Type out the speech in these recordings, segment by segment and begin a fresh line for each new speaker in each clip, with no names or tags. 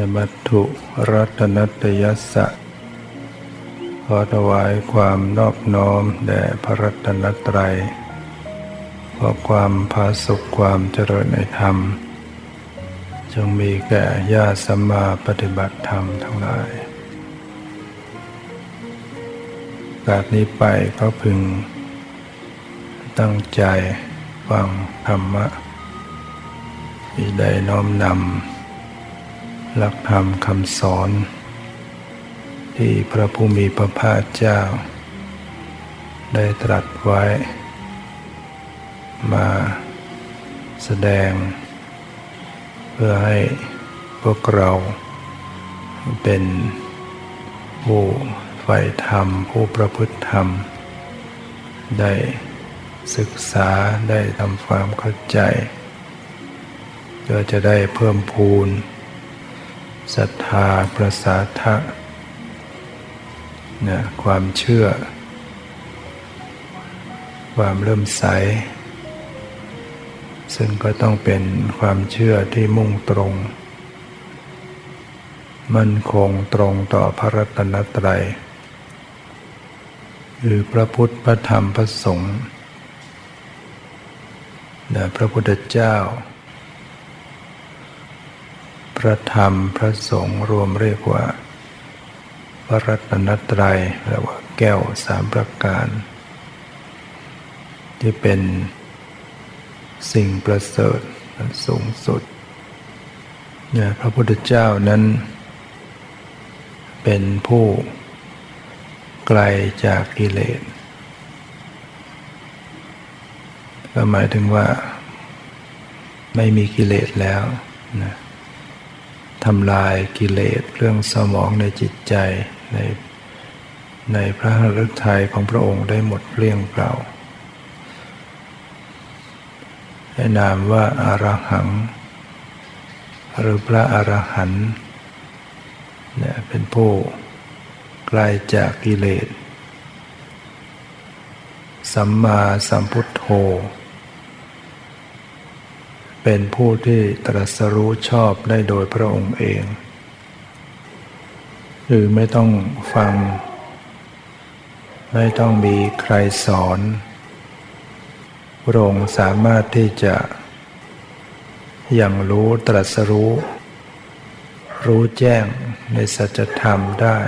ในมัตถุรัตนัตยัสสะขอถวายความนอบน้อมแด่พระรัตนตรัยขอความพาสุขความเจริญในธรรม จงมีแก่ญาติสัมมาปฏิบัติธรรมทั้งหลาย การนี้ไปก็พึง ตั้งใจฟังธรรมะที่ได้น้อมนำ หลักธรรมคำสอน ที่พระผู้มีพระภาคเจ้า ได้ตรัสไว้ มาแสดง เพื่อให้พวกเราเป็นผู้ใฝ่ธรรม ผู้ประพฤติธรรม ได้ศึกษาได้ทำความเข้าใจเพื่อจะได้เพิ่มพูน ศรัทธาประสาทะนะความเชื่อ ความเริ่มใส ซึ่งก็ต้องเป็นความเชื่อที่มุ่งตรง มั่นคงตรงต่อพระรัตนตรัยคือพระพุทธพระธรรมพระสงฆ์นะพระพุทธเจ้า พระธรรมพระสงฆ์รวมเรียกว่า พระรัตนตรัยหรือว่าแก้วสามประการ ที่เป็นสิ่งประเสริฐสูงสุดเนี่ยพระพุทธเจ้านั้น เป็นผู้ไกลจากกิเลสก็หมายถึงว่าไม่มีกิเลสแล้วนะ ทำลายกิเลสเรื่องสมองในจิตใจในในพระฤทัยของพระองค์ได้หมดเรี่ยงเปล่าให้นามว่าอารหัง หรือพระอรหันต์เนี่ยเป็นผู้ไกลจากกิเลส สัมมาสัมพุทโธ เป็นผู้ที่ตรัสรู้ชอบได้โดยพระองค์เองหรือไม่ต้องฟัง ไม่ต้องมีใครสอนพระองค์สามารถที่จะอย่างรู้ตรัสรู้ รู้แจ้งในสัจธรรมได้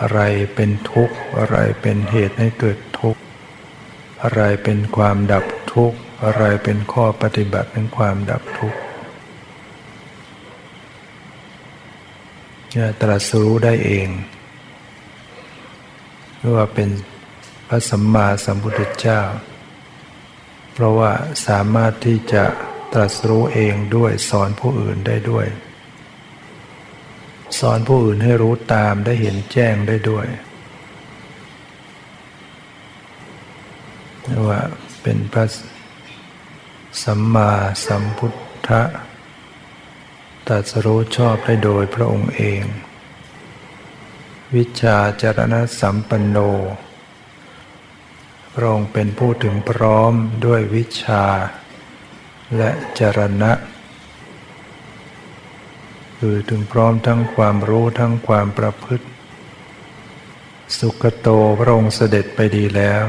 อะไรเป็นทุกข์ อะไรเป็นเหตุให้เกิดทุกข์ อะไรเป็นความดับ ทุกข์ อะไรเป็นข้อปฏิบัติในความดับทุกข์จะตรัสรู้ได้เองเรียกว่าเป็นพระสัมมาสัมพุทธเจ้า เพราะว่าสามารถที่จะตรัสรู้เองด้วยสอนผู้อื่นได้ด้วย สอนผู้อื่นให้รู้ตามได้เห็นแจ้งได้ด้วยว่า เป็นพระสัมมาสัมพุทธะตัดสรู้ชอบได้โดยพระองค์เอง วิชาจารณะสัมปันโน พระองค์เป็นผู้ถึงพร้อมด้วยวิชา และจารณะ คือถึงพร้อมทั้งความรู้ทั้งความประพฤติ สุขโตพระองค์เสด็จไปดีแล้ว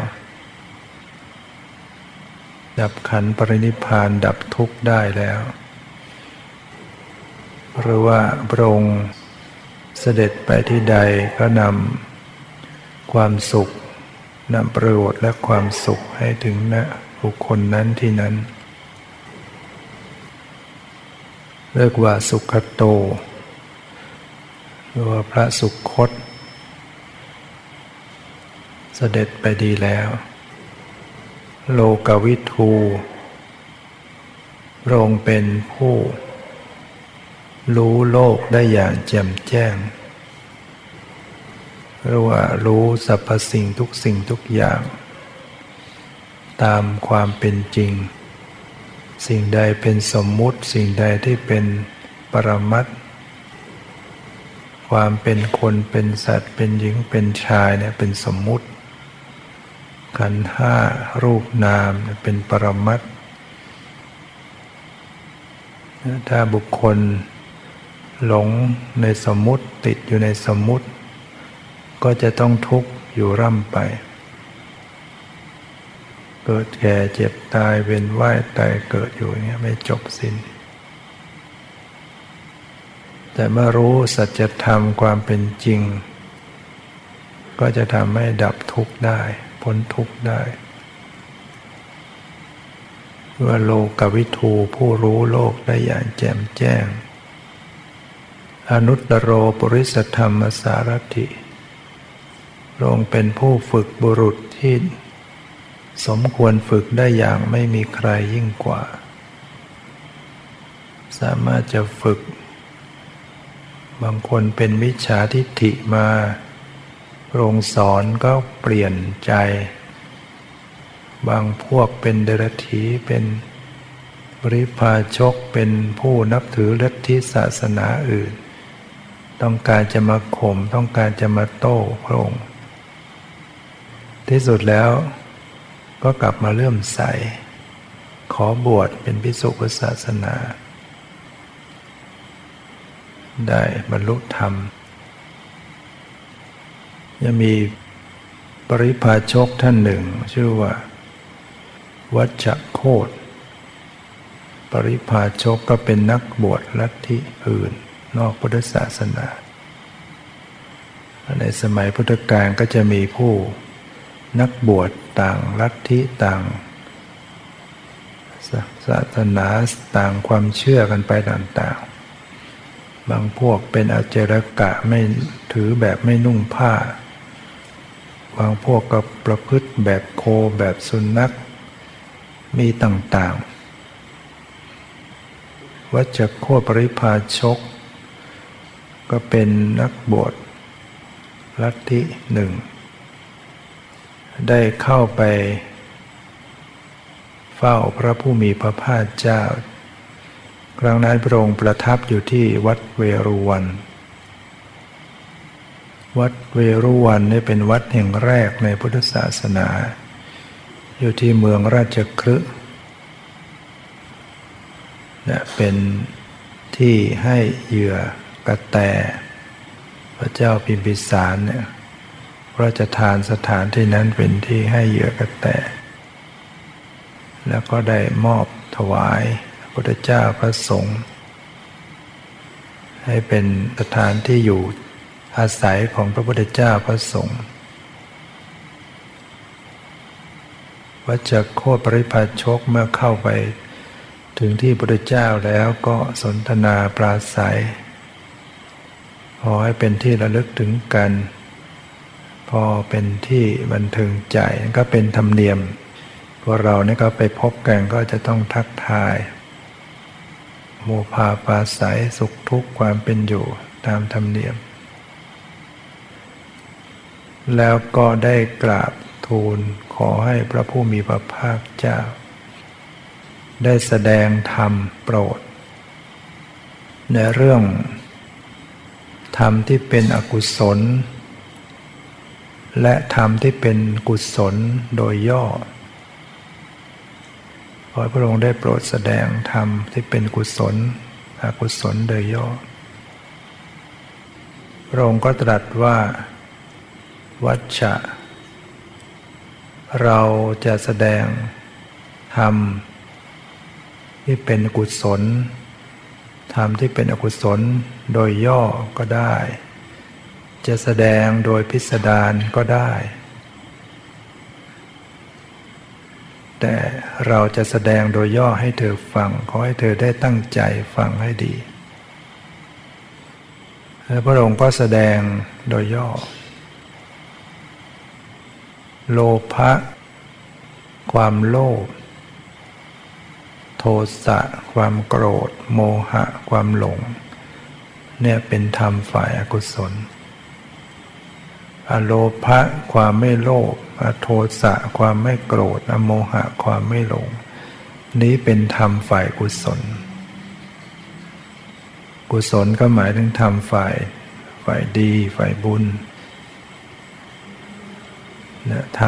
ดับขันปรินิพานดับทุกข์ได้แล้ว หรือว่าพระองค์เสด็จไปที่ใดก็นำความสุขนำประโยชน์และความสุขให้ถึงนะบุคคลนั้นที่นั้นเรียกว่าสุขโตหรือว่าพระสุขคต เสด็จไปดีแล้ว โลกวิทูพระองค์เป็นผู้ รู้โลกได้อย่างแจ่มแจ้งเรียกว่ารู้สรรพสิ่งทุกสิ่งทุกอย่าง ตามความเป็นจริง สิ่งใดเป็นสมมุติ สิ่งใดที่เป็นปรมัตความเป็นคนเป็นสัตว์เป็นหญิงเป็นชายเนี่ยเป็นสมมุติ ขันห้ารูปนามเป็นปรมัตถ้าบุคคลหลงในสมมุติติดอยู่ในสมมุติ ก็จะต้องทุกข์อยู่ร่ำไป เกิดแก่เจ็บตายเป็นว่ายตายเกิดอยู่อย่างนี้ไม่จบสิน้น แต่เมื่อรู้สัจธรรมความเป็นจริง ก็จะทำให้ดับทุกข์ได้ พ้นทุกข์ได้ว่าโลกวิทูผู้รู้โลกได้อย่างแจ่มแจ้ง อนุตตโรปริสธรรมสารถิลงเป็นผู้ฝึกบุรุษที่สมควรฝึกได้อย่างไม่มีใครยิ่งกว่า สามารถจะฝึก บางคนเป็นมิจฉาทิฏฐิมา โรงสอนก็เปลี่ยนใจ บางพวกเป็นเดรัจฉีเป็นบริพาชกเป็นผู้นับถือลัทธิศาสนาอื่น ต้องการจะมาข่มต้องการจะมาโต้พระองค์ที่สุดแล้วก็กลับมาเลื่มใส ขอบวชเป็นพิสุพศาสนา ได้บรรลุธรรม ยังมีปริพาชกท่านหนึ่ง ชื่อว่า วัชโคตปริพาชกก็เป็นนักบวชลัทธิอื่น นอกพุทธศาสนา ในสมัยพุทธกาลก็จะมีผู้นักบวชต่างลัทธิต่างศาสนาต่างความเชื่อกันไปต่างๆ บางพวกเป็นอาเจรกะไม่ถือแบบไม่นุ่งผ้า บางพวกก็ประพฤติแบบโคแบบสุนัข มีต่างๆ วัจโคปริพาชก ก็เป็นนักบวชลัทธิหนึ่ง ได้เข้าไป เฝ้าพระผู้มีพระภาคเจ้า ครั้งนั้นพระองค์ประทับอยู่ที่วัดเวรุวัน วัดเวรุวันนี่เป็นวัดแห่งแรกในพุทธศาสนา อยู่ที่เมืองราชคฤห์เนี่ยเป็นที่ให้เหยื่อกระแต พระเจ้าพิมพิสารเนี่ยพระราชทานสถานที่นั้นเป็นที่ให้เหยื่อกระแต แล้วก็ได้มอบถวายพระพุทธเจ้าพระสงฆ์ให้เป็นสถานที่อยู่ อาศัยของพระพุทธเจ้าพระสงฆ์วัจโคปริพัชกเมื่อเข้าไป ถึงที่พระพุทธเจ้าแล้วก็สนทนาปราศัย พอให้เป็นที่ระลึกถึงกัน พอเป็นที่บันเทิงใจก็เป็นธรรมเนียม พวกเราเนี่ยก็ไปพบกันก็จะต้องทักทาย โมพาปาศัยสุขทุกข์ความเป็นอยู่ตามธรรมเนียม แล้วก็ได้กราบทูลขอให้พระผู้มีพระภาคเจ้า ได้แสดงธรรมโปรด ในเรื่อง ธรรมที่เป็นอกุศล และธรรมที่เป็นกุศลโดยย่อขอพระองค์ได้โปรดแสดงธรรมที่เป็นกุศล อกุศลโดยย่อพระองค์ก็ตรัสว่า วัชชะ เราจะแสดงธรรมที่เป็นกุศลธรรมที่เป็นอกุศลโดยย่อก็ได้ จะแสดงโดยพิสดารก็ได้ แต่เราจะแสดงโดยย่อให้เธอฟัง ขอให้เธอได้ตั้งใจฟังให้ดี แล้วพระองค์ก็แสดงโดยย่อ โลภะความโลภโทสะความโกรธ โมหะ ความหลง เนี่ยเป็นธรรมฝ่ายอากุศล อโลภะความไม่โลภอโทสะความไม่โกรธ อโมหะ ความไม่หลง นี้เป็นธรรมฝ่ายกุศล กุศลก็หมายถึงธรรมฝ่ายฝ่ายดีฝ่ายบุญ นะท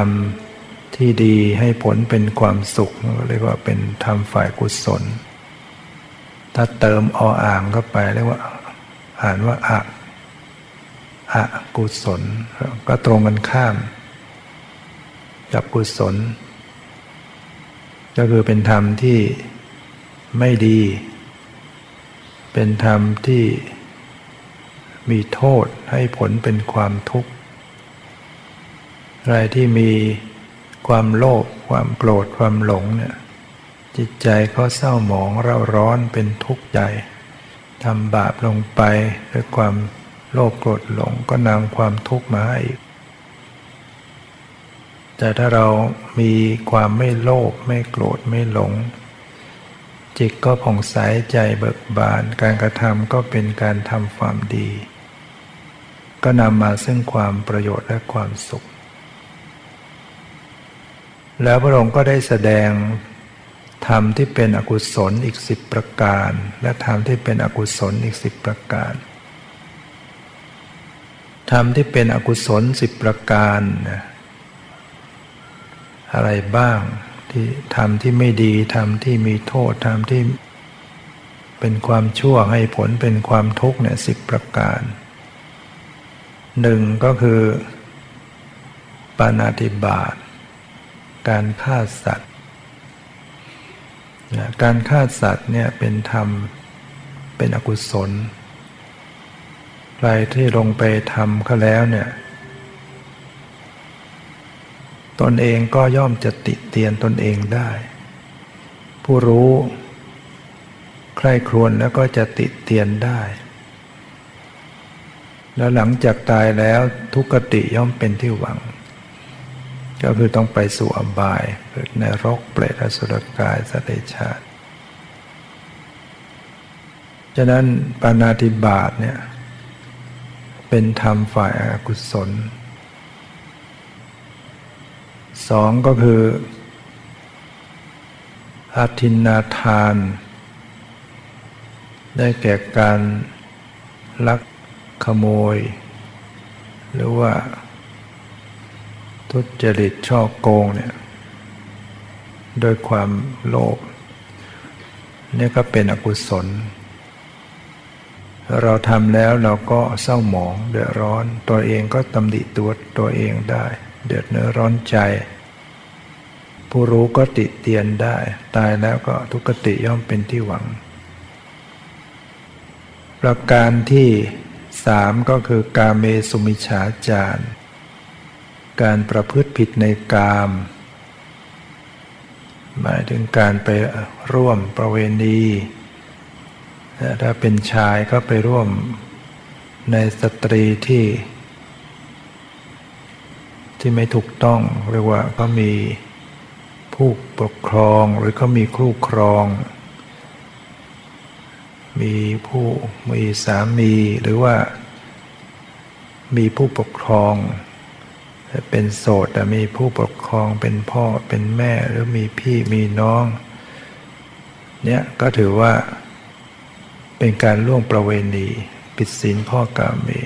ำที่ดีให้ผลเป็นความสุขเรียกว่าเป็นทำฝ่ายกุศล ถ้าเติมออ่างเข้าไปเรียกว่าอ่านว่าอะอะกุศล ก็ตรงกันข้าม กับกุศล ก็คือเป็นธรรมที่ไม่ดี เป็นธรรมที่มีโทษให้ผลเป็นความทุกข์ อะไรที่มีความโลภความโกรธความหลงเนี่ยจิตใจก็เศร้าหมองเร่าร้อนเป็นทุกข์ใจทำบาปลงไปด้วยความโลภโกรธหลงก็นำความทุกข์มาให้แต่ถ้าเรามีความไม่โลภไม่โกรธไม่หลง จิตก็ผ่องใสใจเบิกบาน การกระทำก็เป็นการทำความดี ก็นำมาซึ่งความประโยชน์และความสุข แล้วพระองค์ก็ได้แสดงธรรมที่เป็นอกุศลอีกสิบประการ และธรรมที่เป็นอกุศลอีกสิบประการธรรมที่เป็นอกุศลสิบประการนะอะไรบ้างที่ทำที่ไม่ดีทำที่มีโทษทำที่เป็นความชั่วให้ผลเป็นความทุกข์เนี่ยสิบประการหนึ่งก็คือปานาติบาต การฆ่าสัตว์ การฆ่าสัตว์เนี่ยเป็นธรรมเป็นอกุศล ใครที่ลงไปทำเขาแล้วเนี่ย ตนเองก็ย่อมจะติเตียนตนเองได้ ผู้รู้ ใครครวญแล้วก็จะติเตียนได้ แล้วหลังจากตายแล้วทุกขติย่อมเป็นที่หวัง ก็คือต้องไปสู่อบายในรกเปรตอสุรกายสเดชาติฉะนั้นปานาติบาตเนี่ยเป็นธรรมฝ่ายอากุศลสองก็คืออาทินนาทาน ได้แก่การลักขโมย หรือว่า ทุจริตช่อโกงเนี่ยโดยความโลภนี่ก็เป็นอกุศล เราทำแล้วเราก็เศร้าหมองเดือดร้อน ตัวเองก็ตำหนิตัวตัวเองได้ เดือดเนื้อร้อนใจ ผู้รู้ก็ติเตียนได้ ตายแล้วก็ทุกติย่อมเป็นที่หวัง ประการที่สามก็คือกาเมสุมิฉาจาร การประพฤติผิดในกาม หมายถึงการไปร่วมประเวณีถ้าเป็นชายก็ไปร่วมในสตรีที่ ที่ไม่ถูกต้องเรียกว่าก็มีผู้ปกครองหรือเขามีคู่ครอง มีผู้มีสามีหรือว่ามีผู้ปกครอง เป็นโสดแต่มีผู้ปกครองเป็นพ่อเป็นแม่หรือมีพี่มีน้อง เนี่ยก็ถือว่า เป็นการล่วงประเวณีผิดศีลพ่อกามี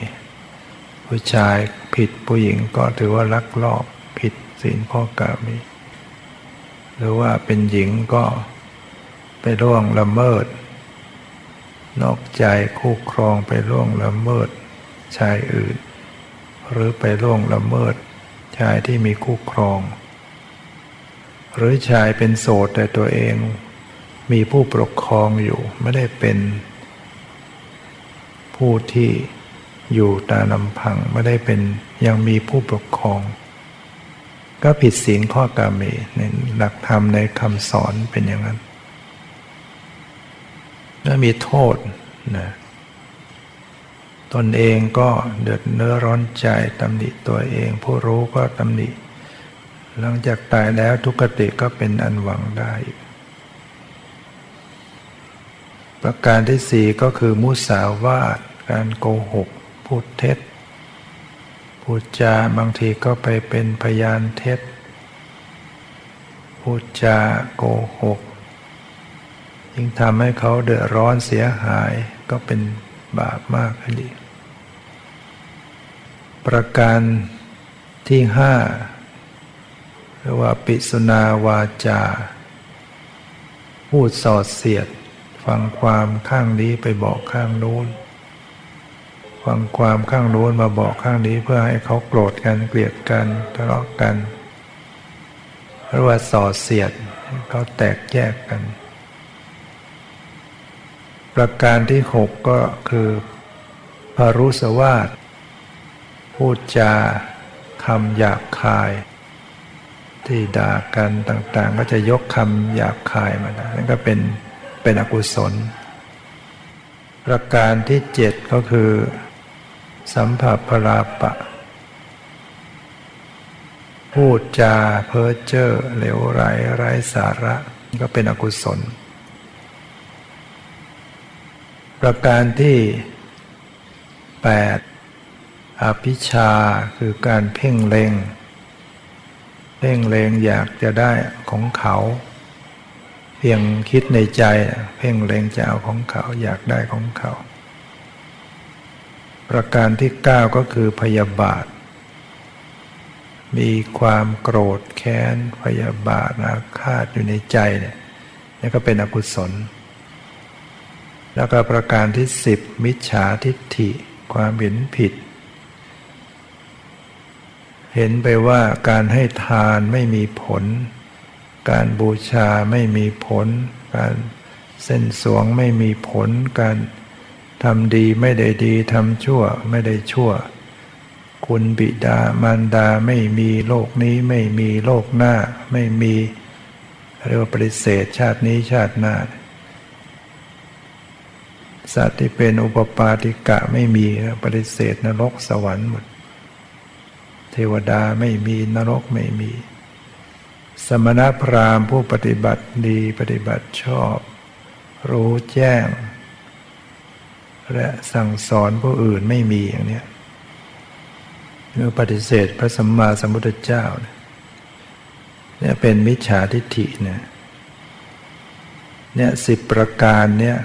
ผู้ชายผิดผู้หญิงก็ถือว่าลักลอบผิดศีลพ่อกามีหรือว่าเป็นหญิงก็ไปร่วงละเมิด นอกใจคู่ครองไปร่วงละเมิดชายอื่น หรือไปร่วงละเมิด ชายที่มีคู่ครอง หรือชายเป็นโสดแต่ตัวเอง มีผู้ปกครองอยู่ไม่ได้เป็น ผู้ที่อยู่ตาลำพังไม่ได้เป็นยังมีผู้ปกครอง ก็ผิดศีลข้อกาเมในหลักธรรมในคำสอนเป็นอย่างนั้นและมีโทษนะ ตนเองก็เดือดเนื้อร้อนใจตำหนิตัวเอง ผู้รู้ก็ตำหนิ หลังจากตายแล้วทุกติก็เป็นอันหวังได้ ประการที่สี่ก็คือมุสาวาทการโกหก พูดเท็จ พูดจาบางทีก็ไปเป็นพยานเท็จ พูดจาโกหกยิ่งทำให้เขาเดือดร้อนเสียหายก็เป็น บาปมากขึ้นอีประการที่ห้าเรียกว่าปิสุนาวาจา พูดสอดเสียด ฟังความข้างนี้ไปบอกข้างโน้น ฟังความข้างโน้นมาบอกข้างนี้เพื่อให้เขาโกรธกันเกลียดกันทะเลาะกันหรือว่าส่อเสียดเขาแตกแยกกัน ประการที่หกก็คือพารุสวาสพูดจาคำหยาบคาย ที่ด่ากันต่างๆ ก็จะยกคำหยาบคายมานะนั่นก็เป็นเป็นอกุศล ประการที่เจ็ดก็คือ สัมผัสพราปะ พูดจาเพ้อเจ้อเหลวไหลไร้สาระก็เป็นอกุศล ประการที่แปดอภิชาคือการเพ่งเลงเพ่งเลงอยากจะได้ของเขา เพียงคิดในใจ เพ่งเลงจะเอาของเขาอยากได้ของเขา ประการที่เก้าก็คือพยาบาท มีความโกรธแค้นพยาบาทอาฆาตอยู่ในใจเนี่ยนี่ก็เป็นอกุศล แล้วก็ประการที่สิบมิจฉาทิฏฐิ ความเห็นผิด เห็นไปว่าการให้ทานไม่มีผล การบูชาไม่มีผล การเส้นสวงไม่มีผล การทำดีไม่ได้ดีทำชั่วไม่ได้ชั่ว คุณบิดามารดาไม่มีโลกนี้ไม่มีโลกหน้า ไม่มีเรียกว่าปฏิเสธชาตินี้ชาติหน้า สัตว์ที่เป็นอุปปาติกะไม่มีปฏิเสธนรกสวรรค์หมด เทวดาไม่มีนรกไม่มี สมณพราหมณ์ผู้ปฏิบัติดีปฏิบัติชอบ รู้แจ้ง และสั่งสอนผู้อื่นไม่มีอย่างนี้เมื่อปฏิเสธพระสัมมาสัมพุทธเจ้าเนี่ยเป็นมิจฉาทิฏฐิเนี่ยเนี่ยสิบประการเนี่ย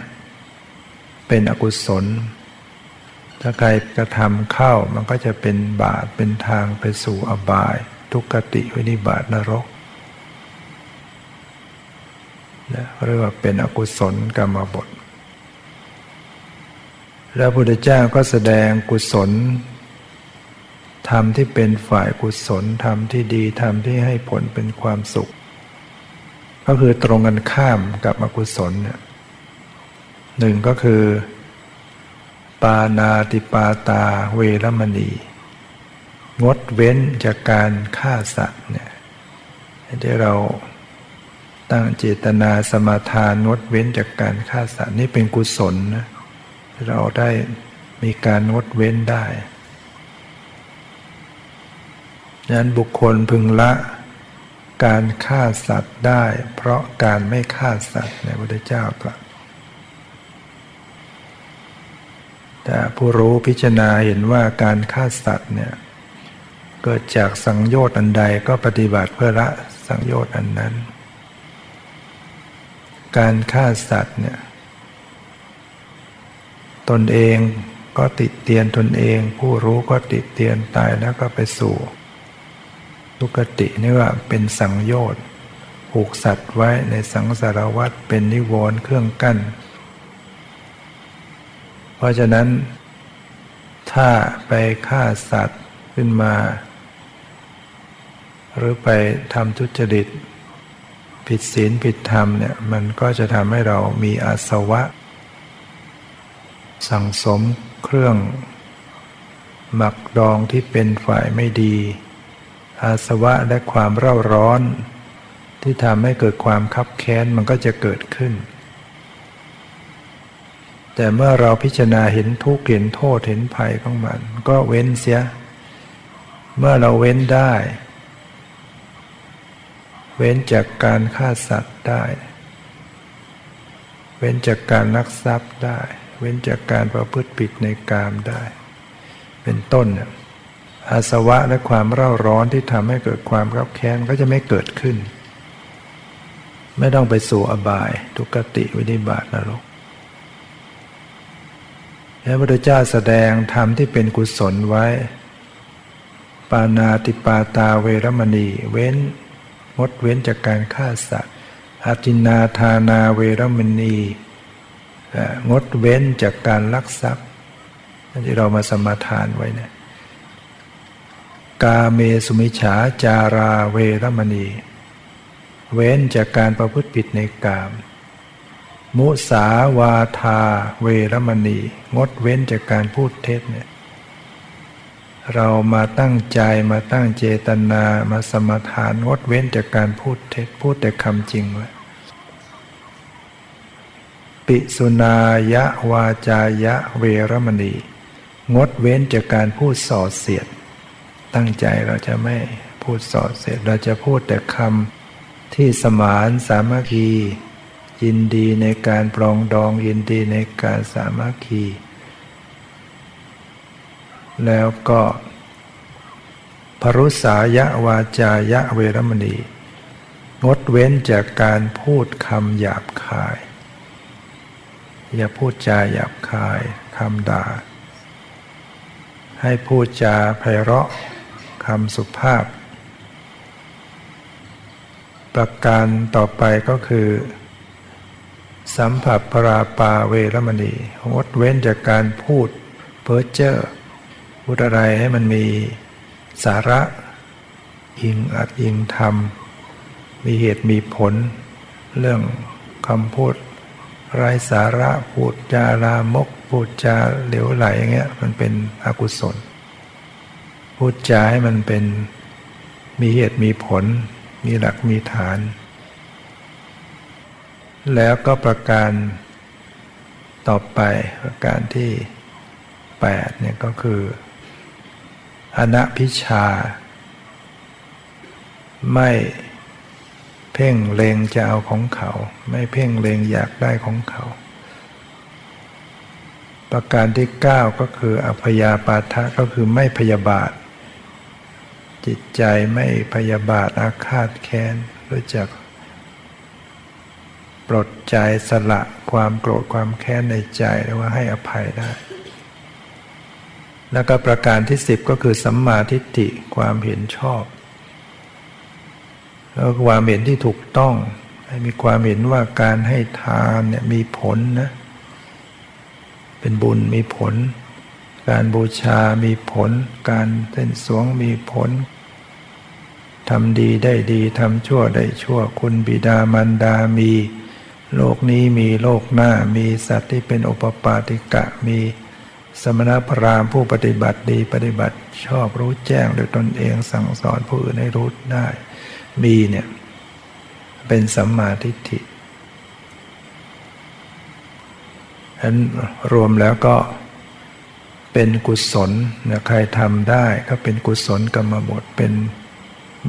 เป็นอกุศล ถ้าใครกระทำเข้ามันก็จะเป็นบาปเป็นทางไปสู่อบาย ทุกขติวินิบาตนรกนะเรียกว่าเป็นอกุศลกรรมบท แล้วพระพุทธเจ้าก็แสดงกุศลธรรมที่เป็นฝ่ายกุศลธรรมที่ดีธรรมที่ให้ผลเป็นความสุข ก็คือตรงกันข้ามกับอกุศลเนี่ย หนึ่งก็คือ ปานาติปาตาเวรมณี งดเว้นจากการฆ่าสัตว์เนี่ยที่เราตั้งเจตนาสมาทานงดเว้นจากการฆ่าสัตว์นี่เป็นกุศลนะเราได้มีการงดเว้นได้ดังนั้นบุคคลพึงละการฆ่าสัตว์ได้ เพราะการไม่ฆ่าสัตว์ในพระพุทธเจ้าตรัส แต่ผู้รู้พิจารณาเห็นว่าการฆ่าสัตว์เนี่ยเกิดจากสังโยชน์อันใดก็ปฏิบัติเพื่อละสังโยชน์อันนั้น การฆ่าสัตว์เนี่ยตนเองก็ติดเตียนตนเอง ผู้รู้ก็ติดเตียนตายแล้วก็ไปสู่ทุกตินี่ว่าเป็นสังโยชน์ผูกสัตว์ไว้ในสังสารวัฏเป็นนิวรณ์เครื่องกั้น ราะฉะนั้น ถ้าไปฆ่าสัตว์ขึ้นมา หรือไปทำทุจริต ผิดศีลผิดธรรมเนี่ยมันก็จะทำให้เรามีอาสวะ สั่งสมเครื่อง หมักดองที่เป็นฝ่ายไม่ดี อาสวะและความเร่าร้อน ที่ทำให้เกิดความคับแค้นมันก็จะเกิดขึ้น แต่เมื่อเราพิจารณาเห็นทุกข์เห็นโทษเห็นภัยของมัน ก็เว้นเสีย เมื่อเราเว้นได้ เว้นจากการฆ่าสัตว์ได้ เว้นจากการลักทรัพย์ได้ เว้นจากการประพฤติผิดในกามได้ เป็นต้นเนี่ยอาสวะและความเร่าร้อนที่ทำให้เกิดความรับแค้นก็จะไม่เกิดขึ้น ไม่ต้องไปสู่อบาย ทุกติวินิบาตนรก พระพุทธเจ้าแสดงธรรมที่เป็นกุศลไว้ ปานาติปาตาเวรมณี เว้นงดเว้นจากการฆ่าสัตว์อาจินาทานาเวรมณีงดเว้นจากการลักทรัพย์ที่เรามาสมาทานไว้เนี่ยกาเมสุมิฉาจาราเวรมณี เว้นจากการประพฤติผิดในกาม มุสาวาทาเวรมณี งดเว้นจากการพูดเท็จเนี่ยเรามาตั้งใจมาตั้งเจตนามาสมาทานงดเว้นจากการพูดเท็จพูดแต่คำจริงไว้ปิสุนายะวาจายะเวรมณี งดเว้นจากการพูดส่อเสียด ตั้งใจเราจะไม่พูดส่อเสียด เราจะพูดแต่คำที่สมานสามัคคี ยินดีในการปรองดองยินดีในการสามัคคี แล้วก็พรุษายะวาจายะเวรมณี งดเว้นจากการพูดคำหยาบคาย อย่าพูดจาหยาบคายคำด่า ให้พูดจาไพเราะคำสุภาพประการต่อไปก็คือ สัมผัสปราปาเวรมณีงดเว้นจากการพูดเพ้อเจ้อพูดอะไรให้มันมีสาระอิงอัดอิงธรรม มีเหตุมีผล เรื่องคำพูดไร้สาระพูดจาลามก พูดจาเหลวไหลอย่างเงี้ยมันเป็นอกุศล พูดจาให้มันเป็นมีเหตุมีผล มีหลักมีฐาน แล้วก็ประการต่อไปประการที่8เนี่ยก็คืออนัพิชา ไม่เพ่งเลงจะเอาของเขา ไม่เพ่งเลงอยากได้ของเขา ประการที่เก้าก็คืออพยาปาทะก็คือไม่พยาบาท จิตใจไม่พยาบาทอาฆาตแค้นรู้จัก ปลดใจสละความโกรธความแค้นในใจว่าให้อภัยได้ แล้วก็ประการที่สิบก็คือสัมมาทิฏฐิความเห็นชอบแล้วความเห็นที่ถูกต้องมีความเห็นว่าการให้ทานเนี่ยมีผลนะเป็นบุญมีผล การบูชามีผล การเต้นสวงมีผลทำดีได้ดี ทำชั่วได้ชั่ว คุณบิดามารดามี โลกนี้มีโลกหน้ามีสัตว์ที่เป็นอุปปาติกะมีสมณพราหมณ์ผู้ปฏิบัติดีปฏิบัติชอบรู้แจ้งโดยตนเองสั่งสอนผู้อื่นให้รู้ได้ มีเนี่ยเป็นสัมมาทิฏฐิอันรวมแล้วก็เป็นกุศลนะใครทำได้ก็เป็นกุศลกรรมบทเป็น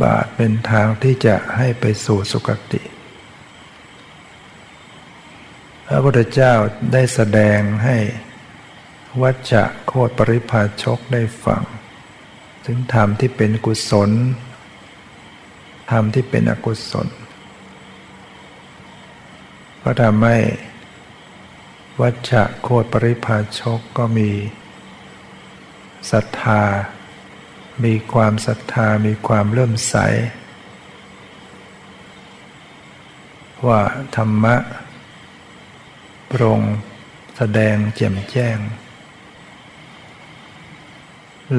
บาทเป็นทางที่จะให้ไปสู่สุคติ พระพุทธเจ้าได้แสดงให้วัชะโคตปริพาชกได้ฟัง ถึงธรรมที่เป็นกุศล ธรรมที่เป็นอกุศล ก็ทำให้วัชะโคตปริพาชกก็มีศรัทธา มีความศรัทธา มีความเริ่มใส ว่าธรรมะ ปรงแสดงแจ่มแจ้ง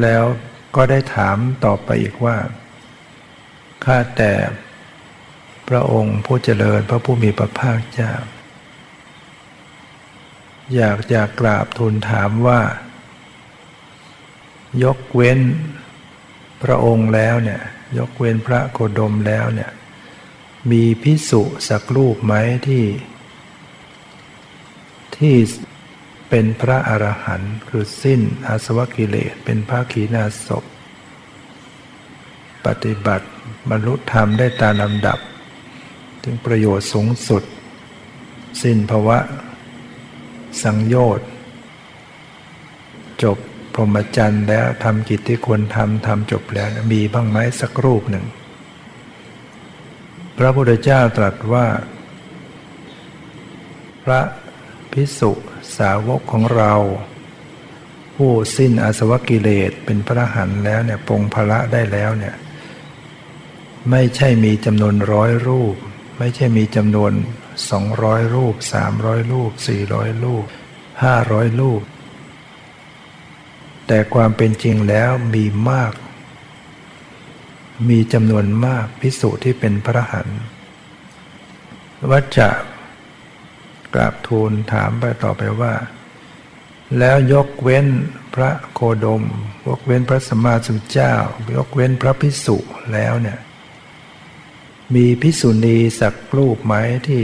แล้วก็ได้ถามต่อไปอีกว่าข้าแต่พระองค์ผู้เจริญพระผู้มีพระภาคเจ้า อยากอยากกราบทูลถามว่า ยกเว้นพระองค์แล้วเนี่ยยกเว้นพระโคดมแล้วเนี่ยมีพิสุสักรูปไหมที่ ที่เป็นพระอรหันต์คือสิ้นอาสวะกิเลสเป็นพระขีณาสพปฏิบัติบรรลุธรรมได้ตามลำดับ ถึงประโยชน์สูงสุด สิ้นภาวะ สังโยชน์ จบพรหมจรรย์แล้วทำกิจที่ควรทำทำจบแล้วมีบ้างไหมสักรูปหนึ่ง พระพุทธเจ้าตรัสว่า พระ พิสุสาวกของเรา ผู้สิ้นอาสวะกิเลสเป็นพระหันแล้วเนี่ยปงภละได้แล้วเนี่ยไม่ใช่มีจำนวนร้อยรูป ไม่ใช่มีจำนวนสองร้อยรูปสามร้อยรูปสี่ร้อยรูปห้าร้อยรูป แต่ความเป็นจริงแล้วมีมาก มีจำนวนมากพิสุที่เป็นพระหันวัจจะ กราบทูลถามไปต่อไปว่า แล้วยกเว้นพระโคดม ยกเว้นพระสมมาสุเจ้า ยกเว้นพระพิสุแล้วเนี่ยมีพิสุณีสักรูปไหมที่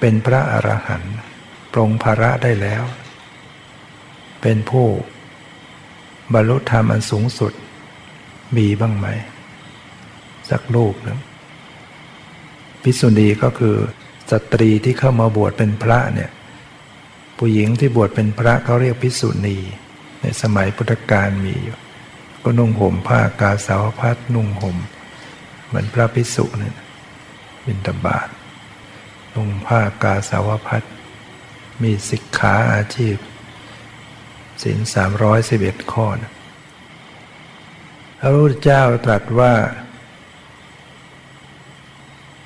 เป็นพระอรหันต์ปรงภาระได้แล้ว เป็นผู้ บรรลุธรรมอันสูงสุด มีบ้างไหมสักรูปนึงพิสุณีก็คือ สตรีที่เข้ามาบวชเป็นพระเนี่ยผู้หญิงที่บวชเป็นพระเขาเรียกพิสุณี ในสมัยพุทธกาลมีอยู่ ก็นุ่งห่มผ้ากาสาวพัดนุ่งห่ม เหมือนพระพิสุเนี่ยบินตบาทนุ่งผ้ากาสาวพัดมีสิกขาอาชีพศีลสามร้อยสิบเอ็ดข้อนะพระพุทธเจ้าตรัสว่า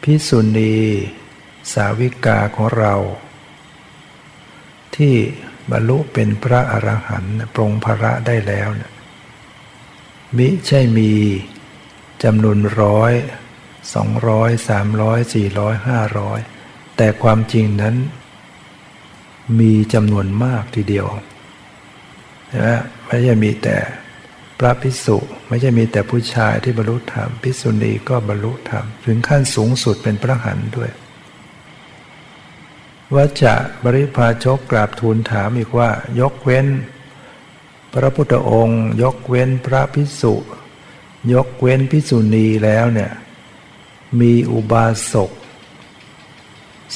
พิสุณี สาวิกาของเรา ที่บรรลุเป็นพระอรหันต์ปรงภระได้แล้วนะมิใช่มีจำนวนร้อยสองร้อยสามร้อยสี่ร้อยห้าร้อยแต่ความจริงนั้น มีจำนวนมากทีเดียวนะไม่ใช่มีแต่พระพิสุไม่ใช่มีแต่ผู้ชายที่บรรลุธรรมพิสุณีก็บรรลุธรรม ถึงขั้นสูงสุดเป็นพระหันด้วย ว่าจะบริพาชกกราบทูลถามอีกว่า ยกเว้น พระพุทธองค์ ยกเว้นพระพิสุ ยกเว้นพิสุณีแล้วเนี่ย มีอุบาสก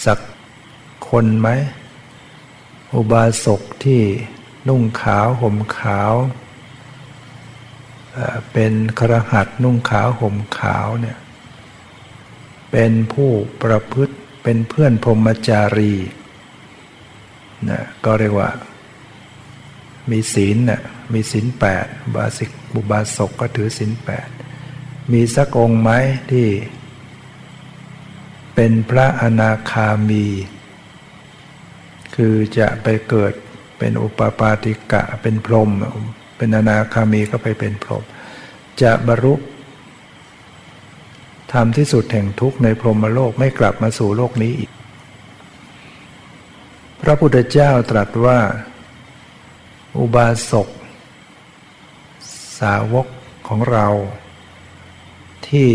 สักคนไหม อุบาสกที่นุ่งขาวห่มขาวเป็นครหัสนุ่งขาวห่มขาวเนี่ยเป็นผู้ประพฤติ เป็นเพื่อนพรหมจารีนะก็เรียกว่า มีศีลน่ะมีศีลแปดบาสิกบุบาศกก็ถือศีลแปดมีสักองค์ไหมที่ เป็นพระอนาคามี คือจะไปเกิดเป็นอุปปาติกะเป็นพรหมเป็นอนาคามีก็ไปเป็นพรหมจะบรรลุ ทำที่สุดแห่งทุกข์ในพรหมโลกไม่กลับมาสู่โลกนี้อีก พระพุทธเจ้าตรัสว่า อุบาสก สาวกของเรา ที่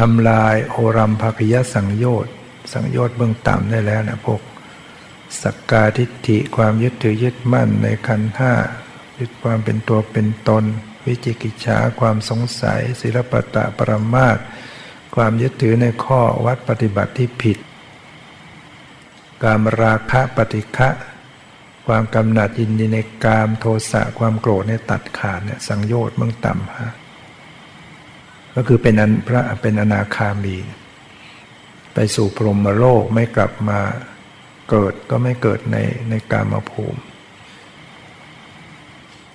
ทำลายโอรัมภคยสังโยชน์ สังโยชน์เบื้องต่ำได้แล้วนะพวกสักกาทิฏฐิความยึดถือยึดมั่นในขันห้ายึดความเป็นตัวเป็นตน วิจิกิจฉาความสงสัย ศิลปตะปรมาตความยึดถือในข้อวัดปฏิบัติที่ผิด การราคะปฏิฆะความกำหนัดยินดีในกามโทสะความโกรธในตัดขาดเนี่ยสังโยชน์เบื้องต่ำฮะก็คือเป็นอันพระเป็นอนาคามี ไปสู่พรหมโลกไม่กลับมาเกิดก็ไม่เกิดในในกามภูมิ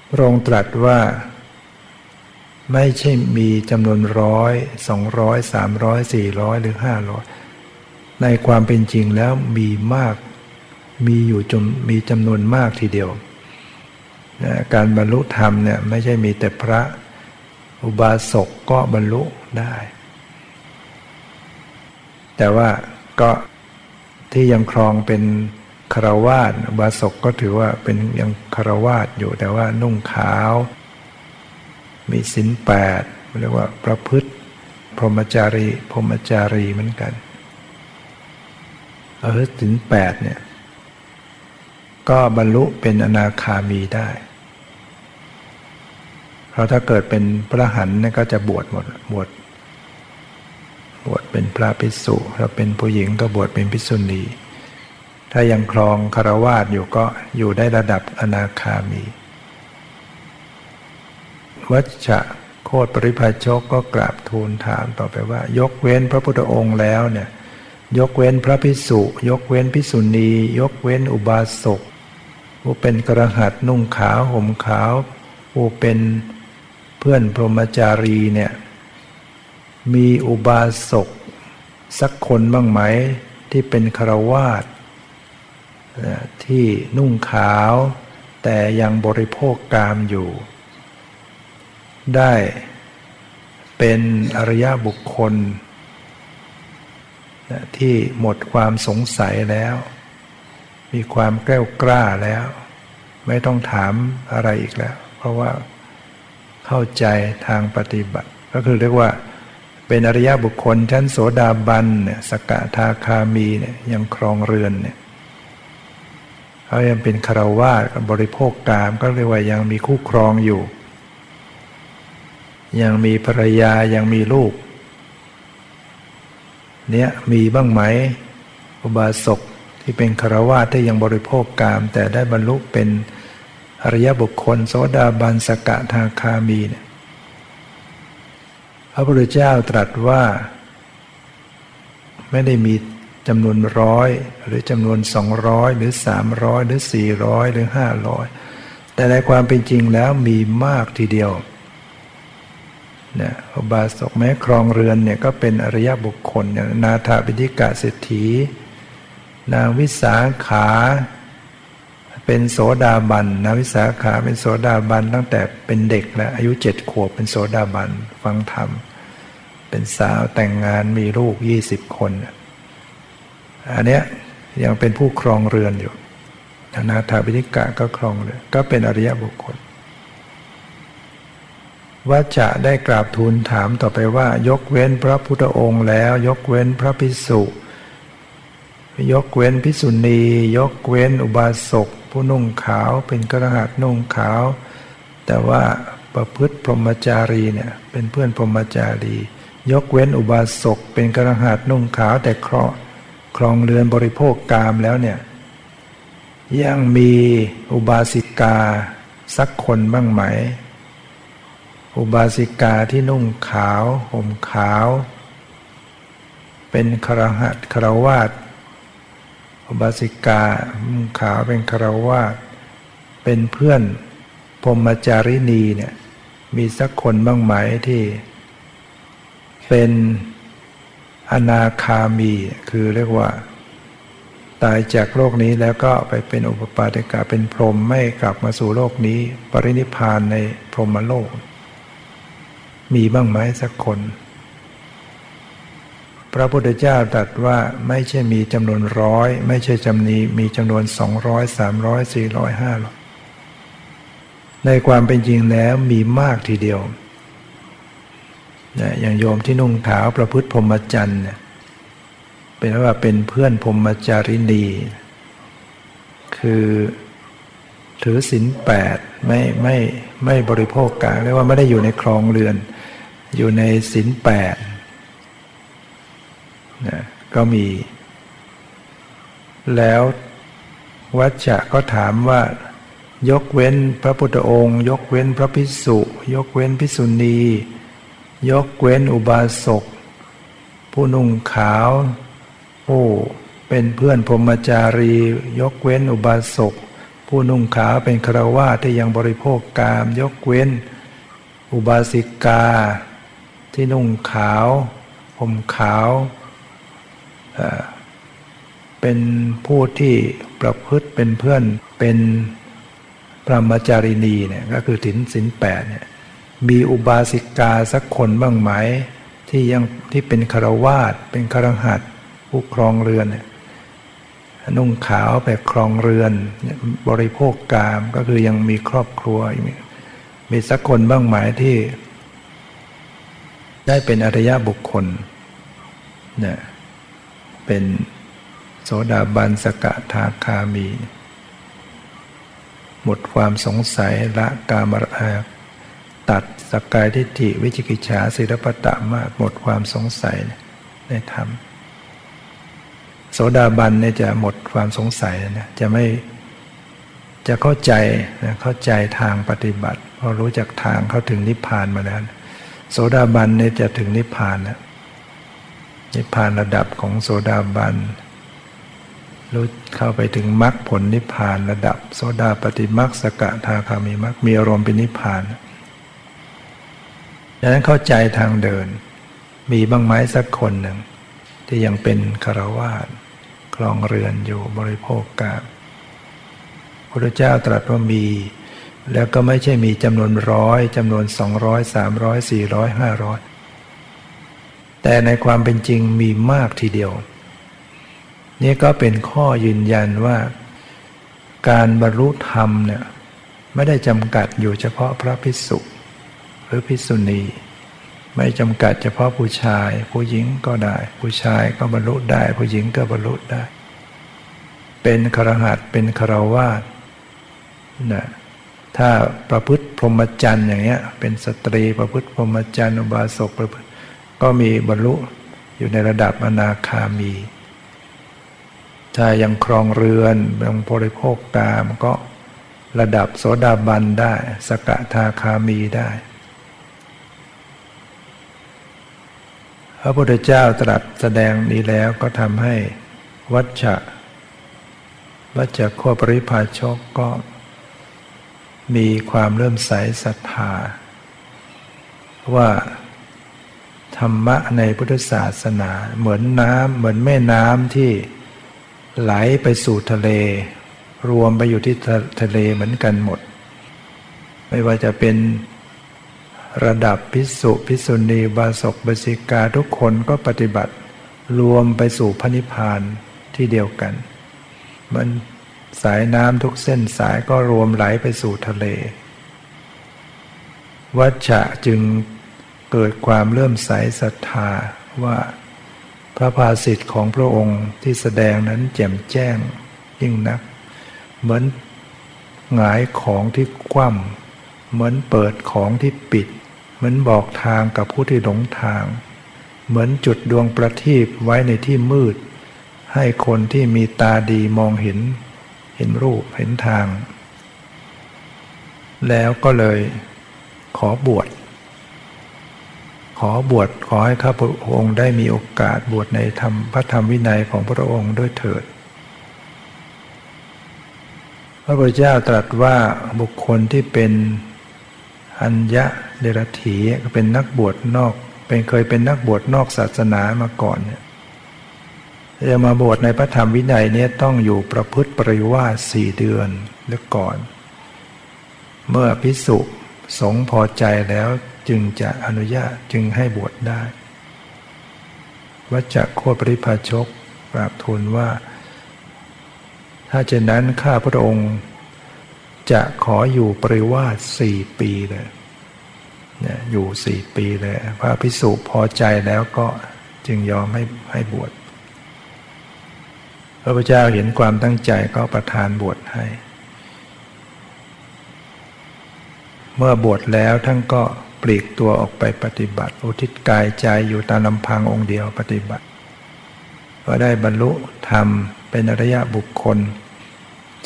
พระองค์ตรัสว่า ไม่ใช่มีจำนวนร้อยสองร้อยสามร้อยสี่ร้อยหรือห้าร้อยในความเป็นจริงแล้วมีมาก มีอยู่จมมีจำนวนมากทีเดียวนะการบรรลุธรรมเนี่ยไม่ใช่มีแต่พระอุบาสกก็บรรลุได้ แต่ว่าก็ที่ยังครองเป็นคารวาสอุบาศกก็ถือว่าเป็นยังคารวาสอยู่แต่ว่านุ่งขาว มีศีลแปดเรียกว่าประพฤติ พรหมจารีพรหมจารีเหมือนกันเออศีลแปดเนี่ยก็บรรลุเป็นอนาคามีได้ เพราะถ้าเกิดเป็นพระหันเนี่ยก็จะบวชหมดบวชบวชเป็นพระภิกษุถ้าเป็นผู้หญิงก็บวชเป็นภิกษุณี ถ้ายังครองคารวาสอยู่ก็อยู่ได้ระดับอนาคามี วัชะโคตปริพาชกก็กราบทูลถามต่อไปว่า ยกเว้นพระพุทธองค์แล้วเนี่ยยกเว้นพระภิกษุยกเว้นภิกษุณี ยกเว้นอุบาสกผู้เป็นกระหัตนุ่งขาวห่มขาวผู้เป็นเพื่อนพรหมจารีเนี่ยมีอุบาสกสักคนบ้างไหมที่เป็นคารวาสที่นุ่งขาว แต่ยังบริโภคกามอยู่ ได้เป็นอริยบุคคลที่หมดความสงสัยแล้ว มีความแกล้วกล้าแล้ว ไม่ต้องถามอะไรอีกแล้ว เพราะว่าเข้าใจทางปฏิบัติ ก็คือเรียกว่าเป็นอริยบุคคลชั้นโสดาบันเนี่ยสกทาคามีเนี่ยยังครองเรือนเนี่ยเขายังเป็นคารวาสบริโภคกามก็เรียกว่ายังมีคู่ครองอยู่ ยังมีภรรยายังมีลูก เนี่ยมีบ้างไหมอุบาสกที่เป็นคารวาสที่ยังบริโภคกาม แต่ได้บรรลุเป็นอริยบุคคล โสดาบันสกทาคามีเนี่ยพระพุทธเจ้าตรัสว่า ไม่ได้มีจำนวนร้อยหรือจำนวนสองร้อยหรือสามร้อยหรือสี่ร้อยหรือห้าร้อยแต่ในความเป็นจริงแล้วมีมากทีเดียวเนี่ยบาสกแม้ครองเรือนเนี่ยก็เป็นอริยบุคคลอย่างนาถาปิฎกะเศรษฐี นางวิสาขา เป็นโสดาบันนางวิสาขาเป็นโสดาบันตั้งแต่เป็นเด็กแล้วอายุเจ็ดขวบเป็นโสดาบันฟังธรรม เป็นสาวแต่งงานมีลูกยี่สิบคน อันเนี้ยยังเป็นผู้ครองเรือนอยู่นาถาปิฎกะก็ครองเรือนก็เป็นอริยบุคคล ว่าจะได้กราบทูลถามต่อไปว่า ยกเว้นพระพุทธองค์แล้ว ยกเว้นพระภิกษุยกเว้นภิกษุณี ยกเว้นอุบาสกผู้นุ่งขาวเป็นกระหัตนุ่งขาว แต่ว่าประพฤติพรหมจารีเนี่ยเป็นเพื่อนพรหมจารี ยกเว้นอุบาสกเป็นกระหัตนุ่งขาวแต่เคราะห์ครองเรือนบริโภคกามแล้วเนี่ยยังมีอุบาสิกาสักคนบ้างไหม อุบาสิกาที่นุ่งขาวห่มขาว เป็นครหัตครวาสอุบาสิกานุ่งขาวเป็นครวาสเป็นเพื่อนพรมจารินีเนี่ยมีสักคนบ้างไหมที่ เป็นอนาคามีคือเรียกว่า ตายจากโลกนี้แล้วก็ไปเป็นอุปปาติกาเป็นพรหมไม่กลับมาสู่โลกนี้ ปรินิพานในพรหมโลก มีบ้างไหมสักคน พระพุทธเจ้าตรัสว่าไม่ใช่มีจำนวนร้อย ไม่ใช่จำนีมีจำนวนสองร้อยสามร้อยสี่ร้อยห้าร้อยในความเป็นจริงแล้วมีมากทีเดียวนะอย่างโยมที่นุ่งขาวประพฤติพรหมจรรย์เนี่ยเป็นว่าเป็นเพื่อนพรหมจารินีคือถือศีลแปดไม่ไม่ไม่บริโภคกาเรียกว่าไม่ได้อยู่ในครองเรือน อยู่ในศีลแปดนะก็มี แล้ววัชจะก็ถามว่า ยกเว้นพระพุทธองค์ ยกเว้นพระพิสุยกเว้นพิสุณี ยกเว้นอุบาสก ผู้นุ่งขาวผู้เป็นเพื่อนพรมจารี ยกเว้นอุบาสก ผู้นุ่งขาวเป็นคราวาที่ยังบริโภคกาม ยกเว้น อุบาสิกา ที่นุ่งขาวผมขาวเป็นผู้ที่ประพฤติเป็นเพื่อนเป็นพระมจารินีเนี่ยก็คือถินสินแปดเนี่ยมีอุบาสิกาสักคนบ้างไหมที่ยังที่เป็นคารวาสเป็นคารหัดผู้ครองเรือนนุ่งขาวไปครองเรือนบริโภคกามก็คือยังมีครอบครัวมีสักคนบ้างไหมที่ ได้เป็นอริยบุคคลเนี่ยเป็นโสดาบันสกทาคามี หมดความสงสัยละกามตัดสกกายทิฏฐิวิจิกิจฉาศิรปตะมากหมดความสงสัยในธรรมโสดาบันเนี่ยจะหมดความสงสัยนะจะไม่จะเข้าใจนะเข้าใจทางปฏิบัติ พอรู้จักทางเข้าถึงนิพพานมาแล้ว โสดาบันเนี่ยจะถึงนิพพานนะนิพพานระดับของโสดาบันรู้เข้าไปถึงมรรคผลนิพพานระดับ โสดาปฏิมรรคสกทาคามีมรรคมีอารมณ์เป็นนิพพานดังนั้นเข้าใจทางเดิน มีบ้างไหมสักคนหนึ่ง ที่ยังเป็นคารวาสคลองเรือนอยู่บริโภคกาพพระเจ้าตรัสว่ามี แล้วก็ไม่ใช่มีจำนวนร้อยจำนวนสองร้อยสามร้อยสี่ร้อยห้าร้อยแต่ในความเป็นจริงมีมากทีเดียว นี่ก็เป็นข้อยืนยันว่า การบรรลุธรรมเนี่ยไม่ได้จำกัดอยู่เฉพาะพระภิกษุ หรือภิกษุณี ไม่จำกัดเฉพาะผู้ชาย ผู้หญิงก็ได้ ผู้ชายก็บรรลุได้ ผู้หญิงก็บรรลุได้ เป็นครหัสเป็นคารวาสนะ ถ้าประพฤติพรหมจรรย์อย่างเงี้ยเป็นสตรีประพฤติพรหมจรรย์อุบาสกประพฤติก็มีบรรลุอยู่ในระดับอนาคามี ถ้ายังครองเรือนยังบริโภคกามก็ระดับโสดาบันได้ สกทาคามีได้ พระพุทธเจ้าตรัสแสดงนี้แล้วก็ทำให้วัชชะวัชชะโคปริภาชกก็ มีความเริ่มใสศรัทธา ว่าธรรมะในพุทธศาสนาเหมือนน้ำเหมือนแม่น้ำที่ไหลไปสู่ทะเล รวมไปอยู่ที่ทะเลเหมือนกันหมด ไม่ว่าจะเป็นระดับพิสุพิสุณีบาศกบาสิกาทุกคนก็ปฏิบัติรวมไปสู่พระนิพพานที่เดียวกัน มัน สายน้ำทุกเส้นสายก็รวมไหลไปสู่ทะเล วัชชะจึงเกิดความเลื่อมใสศรัทธาว่าพระภาสิทธิ์ของพระองค์ที่แสดงนั้นแจ่มแจ้งยิ่งนัก เหมือนหงายของที่คว่ำเหมือนเปิดของที่ปิด เหมือนบอกทางกับผู้ที่หลงทาง เหมือนจุดดวงประทีปไว้ในที่มืด ให้คนที่มีตาดีมองเห็น เห็นรูปเห็นทาง แล้วก็เลยขอบวชขอบวชขอให้ข้าพระองค์ได้มีโอกาสบวชในธรรมพระธรรมวินัยของพระองค์ด้วยเถิด พระพุทธเจ้าตรัสว่าบุคคลที่เป็นอัญญะเดรถีเป็นนักบวชนอก เป็นเคยเป็นนักบวชนอกศาสนามาก่อนเนี่ย จะมาบวชในพระธรรมวินัยนี่ยต้องอยู่ประพฤติปริวาสสี่เดือนหรือก่อน เมื่อพิสุสงพอใจแล้วจึงจะอนุญาตจึงให้บวชได้ วัจะโคตรปริพาชกกราบทูลว่า ถ้าเช่นนั้นข้าพระองค์จะขออยู่ปริวาสสี่ปีเลยเนี่ยอยู่สี่ปีเลย พระพิสุพอใจแล้วก็จึงยอมให้ให้บวช พระพุทธเจ้าเห็นความตั้งใจก็ประทานบวชให้ เมื่อบวชแล้วท่านก็ปลีกตัวออกไปปฏิบัติ อุทิศกายใจอยู่ตามลำพังองค์เดียวปฏิบัติ ก็ได้บรรลุธรรมเป็นอริยะบุคคล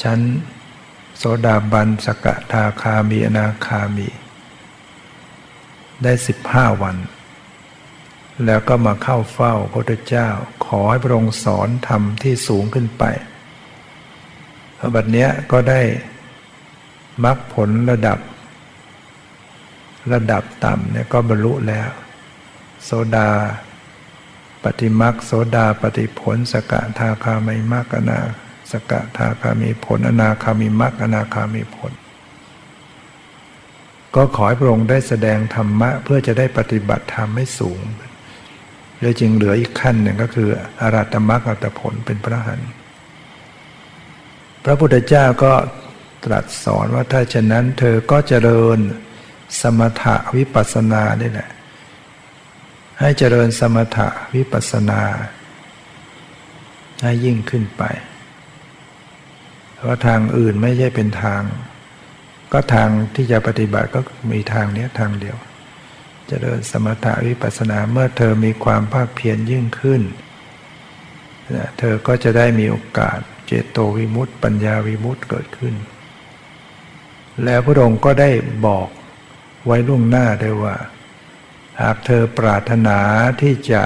ชั้นโสดาบันสกทาคามีอนาคามี ได้สิบห้าวัน แล้วก็มาเข้าเฝ้าพระพุทธเจ้า ขอให้พระองค์สอนธรรมที่สูงขึ้นไปบัดนี้ก็ได้มรรคผลระดับ ระดับต่ำเนี่ยก็บรรลุแล้ว โสดา ปฏิมักโสดาปฏิผล สกทาคามิมักอนา สกทาคามีผล อนาคามิมักอนาคามีผล ก็ขอให้พระองค์ได้แสดงธรรมะ เพื่อจะได้ปฏิบัติธรรมให้สูง เลยจึงเหลืออีกขั้นหนึ่งก็คืออรัตมักอัตผลเป็นพระหันพระพุทธเจ้าก็ตรัสสอนว่าถ้าเช่นนั้นเธอก็เจริญสมถะวิปัสสนานี่แหละ ให้เจริญสมถะวิปัสสนาให้ยิ่งขึ้นไปเพราะทางอื่นไม่ใช่เป็นทาง ก็ทางที่จะปฏิบัติก็มีทางนี้ทางเดียว เจริญสมถะวิปัสนาเมื่อเธอมีความภาคเพียรยิ่งขึ้นเธอก็จะได้มีโอกาสเจโตวิมุตติปัญญาวิมุตติเกิดขึ้น แล้วพระองค์ก็ได้บอกไว้ล่วงหน้าได้ว่า หากเธอปรารถนาที่จะ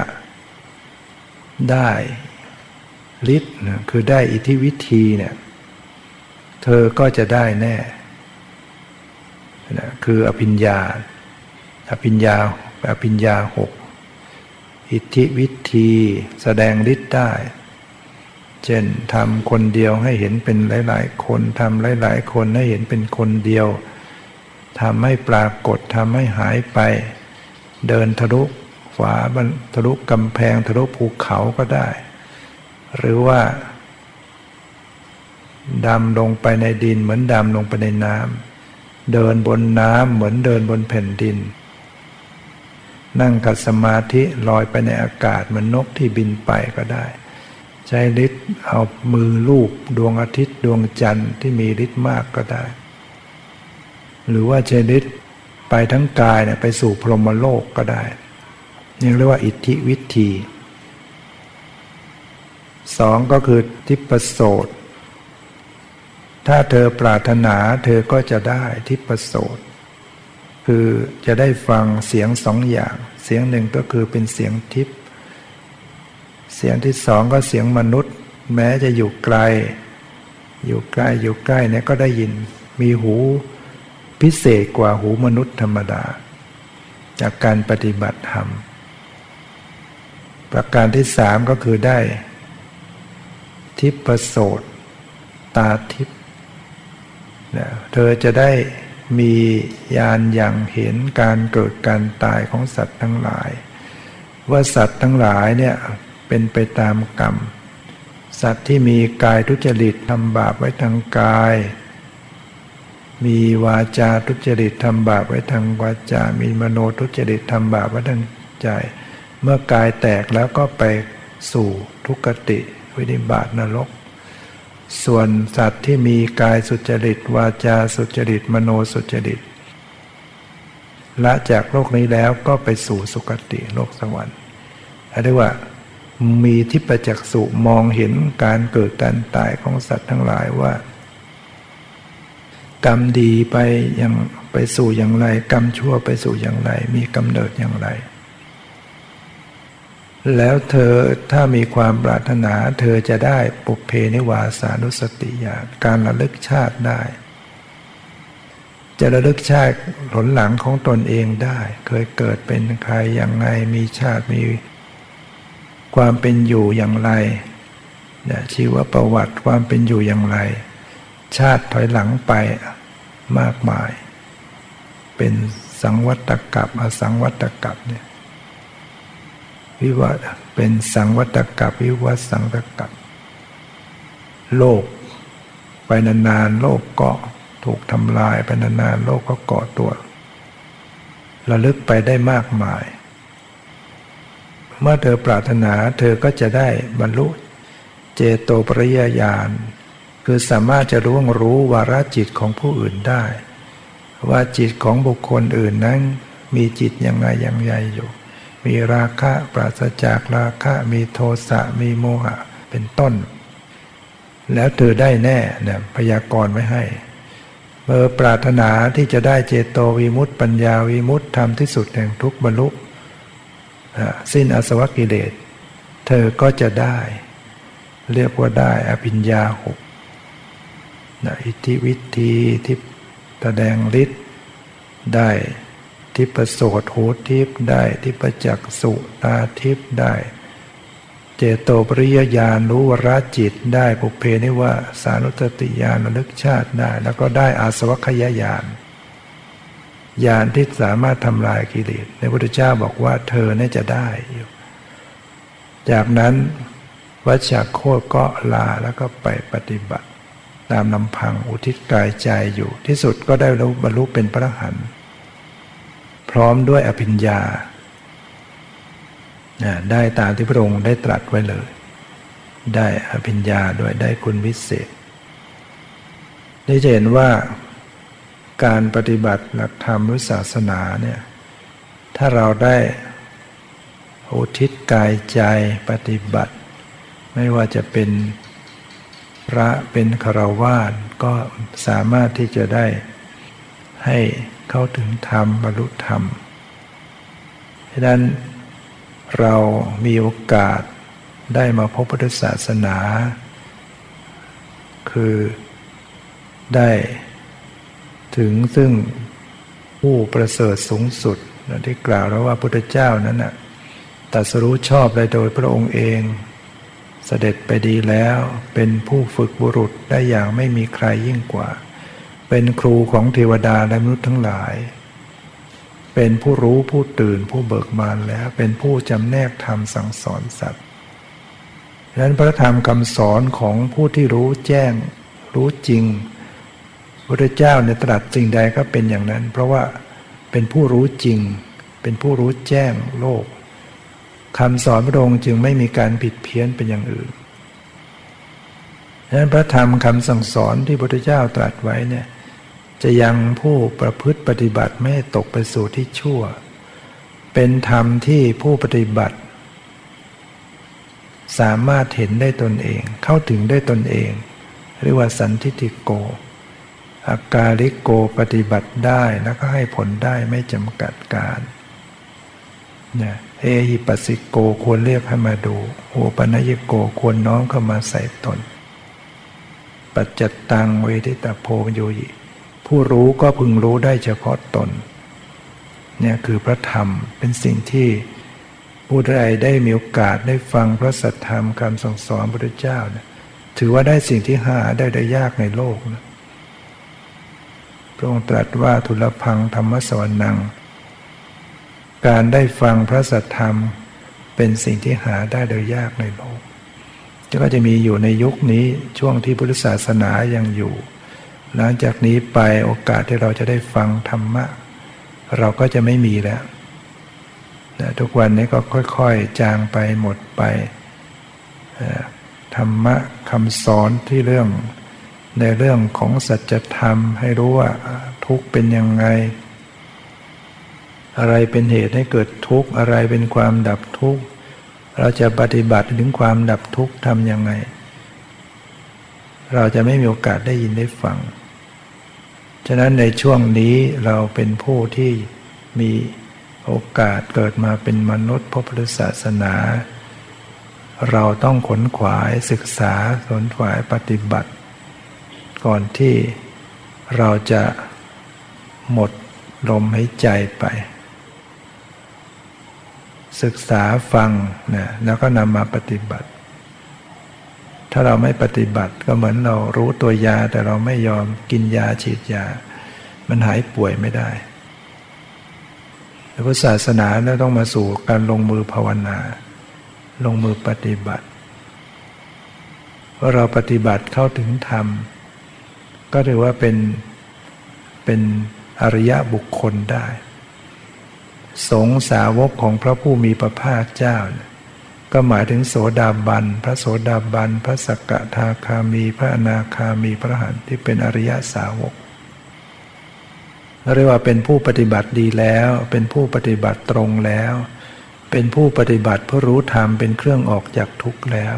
ได้ฤทธิ์คือได้อิทธิวิธีเนี่ยเธอก็จะได้แน่นะคืออภิญญา อภิญญาอภิญญาหกอิทธิวิธีแสดงฤทธิ์ได้ เช่นทำคนเดียวให้เห็นเป็นหลาย ๆ คนทำหลาย ๆ คนให้เห็นเป็นคนเดียวทำให้ปรากฏทำให้หายไป เดินทะลุฝาทะลุกำแพงทะลุภูเขาก็ได้ หรือว่าดำลงไปในดินเหมือนดำลงไปในน้ำเดินบนน้ำเหมือนเดินบนแผ่นดิน นั่งกัดสมาธิลอยไปในอากาศเหมือนนกที่บินไปก็ได้ ใช้ฤทธิ์เอามือลูบดวงอาทิตย์ดวงจันทร์ที่มีฤทธิ์มากก็ได้ หรือว่าใช้ฤทธิ์ไปทั้งกายเนี่ยไปสู่พรหมโลกก็ได้นี่เรียกว่าอิทธิวิธีสองก็คือทิปโสตถ้าเธอปรารถนาเธอก็จะได้ทิพโสต คือจะได้ฟังเสียงสองอย่าง เสียงหนึ่งก็คือเป็นเสียงทิพเสียงที่สองก็เสียงมนุษย์ แม้จะอยู่ไกล อยู่ใกล้อยู่ใกล้เนี่ยก็ได้ยิน มีหูพิเศษกว่าหูมนุษย์ธรรมดา จากการปฏิบัติธรรม ประการที่สามก็คือได้ ทิพโสตตาทิพเธอจะได้ มีญาณอย่างเห็นการเกิดการตายของสัตว์ทั้งหลาย ว่าสัตว์ทั้งหลายเนี่ยเป็นไปตามกรรม สัตว์ที่มีกายทุจริตทำบาปไว้ทางกาย มีวาจาทุจริตทำบาปไว้ทางวาจา มีมโนทุจริตทำบาปไว้ทางใจ เมื่อกายแตกแล้วก็ไปสู่ทุกขติวินิบาตนรก ส่วนสัตว์ที่มีกายสุจริต วาจาสุจริต มโนสุจริตละจากโลกนี้แล้วก็ไปสู่สุคติโลกสวรรค์เรียกว่ามีทิพจักสุมองเห็นการเกิดการตายของสัตว์ทั้งหลายว่า กรรมดีไปยังไปสู่อย่างไร กรรมชั่วไปสู่อย่างไร มีกำเนิดอย่างไร แล้วเธอถ้ามีความปรารถนา เธอจะได้ปุเพนิวาสานุสติญาณการระลึกชาติได้ จะระลึกชาติหลนหลังของตนเองได้ เคยเกิดเป็นใครอย่างไรมีชาติมี ความเป็นอยู่อย่างไรเนี่ยชีวประวัติความเป็นอยู่อย่างไร ชาติถอยหลังไปมากมาย เป็นสังวัตกับอสังวัตกับเนี่ย วิวัตเป็นสังวัตกับวิวัตสังตกับโลก ไปนานๆโลกก็ถูกทำลายไปนานๆโลกก็เกาะตัวระลึกไปได้มากมาย เมื่อเธอปรารถนาเธอก็จะได้บรรลุเจโตปริยญาณคือสามารถจะรู้รู้วาระจิตของผู้อื่นได้ ว่าจิตของบุคคลอื่นนั้น มีจิตยังไงยังไงอยู่ มีราคะปราศจากราคะมีโทสะมีโมหะเป็นต้น แล้วเธอได้แน่เนี่ยพยากรณ์ไว้ให้เมื่อปรารถนาที่จะได้เจโตวิมุตติ ปัญญาวิมุตติทำที่สุดแห่งทุกบรรลุสิ้นอสวกิเลส เธอก็จะได้ เรียกว่าได้อภิญญาหกอิทธิวิธีที่แสดงฤทธิ์ได้ ทิพโสตหูทิพได้ ทิพจักสุตาทิพได้ เจโตปริยญาณรู้วราจิตได้ปุเพนิว่าสานุตติญาณระลึกชาติได้ แล้วก็ได้อาสวัคยญาณญาณที่สามารถทำลายกิเลสในพุทธเจ้าบอกว่าเธอเนี่ยจะได้อยู่จากนั้นวัชโคตก็ลาแล้วก็ไปปฏิบัติ ตามลำพังอุทิศกายใจอยู่ที่สุดก็ได้รู้บรรลุเป็นพระหันต์ พร้อมด้วยอภิญญา ได้ตามที่พระองค์ได้ตรัสไว้เลย ได้อภิญญาด้วยได้คุณวิเศษได้เห็นว่าการปฏิบัติหลักธรรมหรือศาสนาเนี่ยถ้าเราได้อุทิศกายใจปฏิบัติ ไม่ว่าจะเป็นพระเป็นคารวาสก็สามารถที่จะได้ ให้เข้าถึงธรรมบรรลุธรรมดังนั้นเรามีโอกาสได้มาพบพุทธศาสนา คือได้ถึงซึ่งผู้ประเสริฐสูงสุดที่กล่าวแล้วว่าพุทธเจ้านั้นนะตัสรู้ชอบเลยโดยพระองค์เองเสด็จไปดีแล้วเป็นผู้ฝึกบุรุษได้อย่างไม่มีใครยิ่งกว่า เป็นครูของเทวดาและมนุษย์ทั้งหลาย เป็นผู้รู้ผู้ตื่นผู้เบิกบานแล้ว เป็นผู้จำแนกธรรมสั่งสอนสัตว์ดังนั้นพระธรรมคำสอนของผู้ที่รู้แจ้ง รู้จริงพระเจ้าในตรัสจริงใดก็เป็นอย่างนั้น เพราะว่าเป็นผู้รู้จริง เป็นผู้รู้แจ้งโลกคำสอนพระองค์จึงไม่มีการผิดเพี้ยนเป็นอย่างอื่นดังนั้นพระธรรมคำสั่งสอนที่พระพุทธเจ้าตรัสไว้เนี่ย จะยังผู้ประพฤติปฏิบัติไม่ตกไปสู่ที่ชั่ว เป็นธรรมที่ผู้ปฏิบัติ สามารถเห็นได้ตนเอง เข้าถึงได้ตนเอง เรียกว่าสันทิติโกอากาลิโกปฏิบัติได้แล้วก็ให้ผลได้ไม่จำกัดการเนี่ยเอหิปัสสิโกควรเรียกให้มาดูโอปัญญโกควรน้อมเข้ามาใส่ตน ปัจจตังเวทิตาโพโยยิ ผู้รู้ก็พึงรู้ได้เฉพาะตนเนี่ยคือพระธรรมเป็นสิ่งที่ผู้ใดได้มีโอกาสได้ฟังพระสัทธรรมคำสั่งสอนพระเจ้าเนี่ยถือว่าได้สิ่งที่หาได้ได้ยากในโลกนะพระองค์ตรัสว่าทุลพังธรรมสวรนัง การได้ฟังพระสัทธรรมเป็นสิ่งที่หาได้โดยยากในโลกก็จะมีอยู่ในยุคนี้ช่วงที่พุทธศาสนายังอยู่ หลังจากนี้ไปโอกาสที่เราจะได้ฟังธรรมะ เราก็จะไม่มีแล้วทุกวันนี้ก็ค่อยๆ จางไปหมดไปธรรมะคำสอนที่เรื่องในเรื่องของสัจธรรม ให้รู้ว่าทุกข์เป็นยังไง อะไรเป็นเหตุให้เกิดทุกข์ อะไรเป็นความดับทุกข์ เราจะปฏิบัติถึงความดับทุกข์ทำยังไง เราจะไม่มีโอกาสได้ยินได้ฟัง ฉะนั้นในช่วงนี้เราเป็นผู้ที่มีโอกาสเกิดมาเป็นมนุษย์พบพุทธศาสนา เราต้องขนขวายศึกษาขนขวายปฏิบัติ ก่อนที่เราจะหมดลมหายใจไป ศึกษาฟังนะแล้วก็นำมาปฏิบัติ ถ้าเราไม่ปฏิบัติก็เหมือนเรารู้ตัวยาแต่เราไม่ยอมกินยาฉีดยา มันหายป่วยไม่ได้พุทธศาสนาแล้วต้องมาสู่การลงมือภาวนา ลงมือปฏิบัติว่าเราปฏิบัติเข้าถึงธรรม ก็ถือว่าเป็นเป็นอริยบุคคลได้ สงสาวกของพระผู้มีพระภาคเจ้า ก็หมายถึงโสดาบัน พระโสดาบัน พระสกทาคามี พระอนาคามี พระหันที่เป็นอริยสาวก เรียกว่าเป็นผู้ปฏิบัติดีแล้ว เป็นผู้ปฏิบัติตรงแล้ว เป็นผู้ปฏิบัติเพื่อรู้ธรรม เป็นเครื่องออกจากทุกข์แล้ว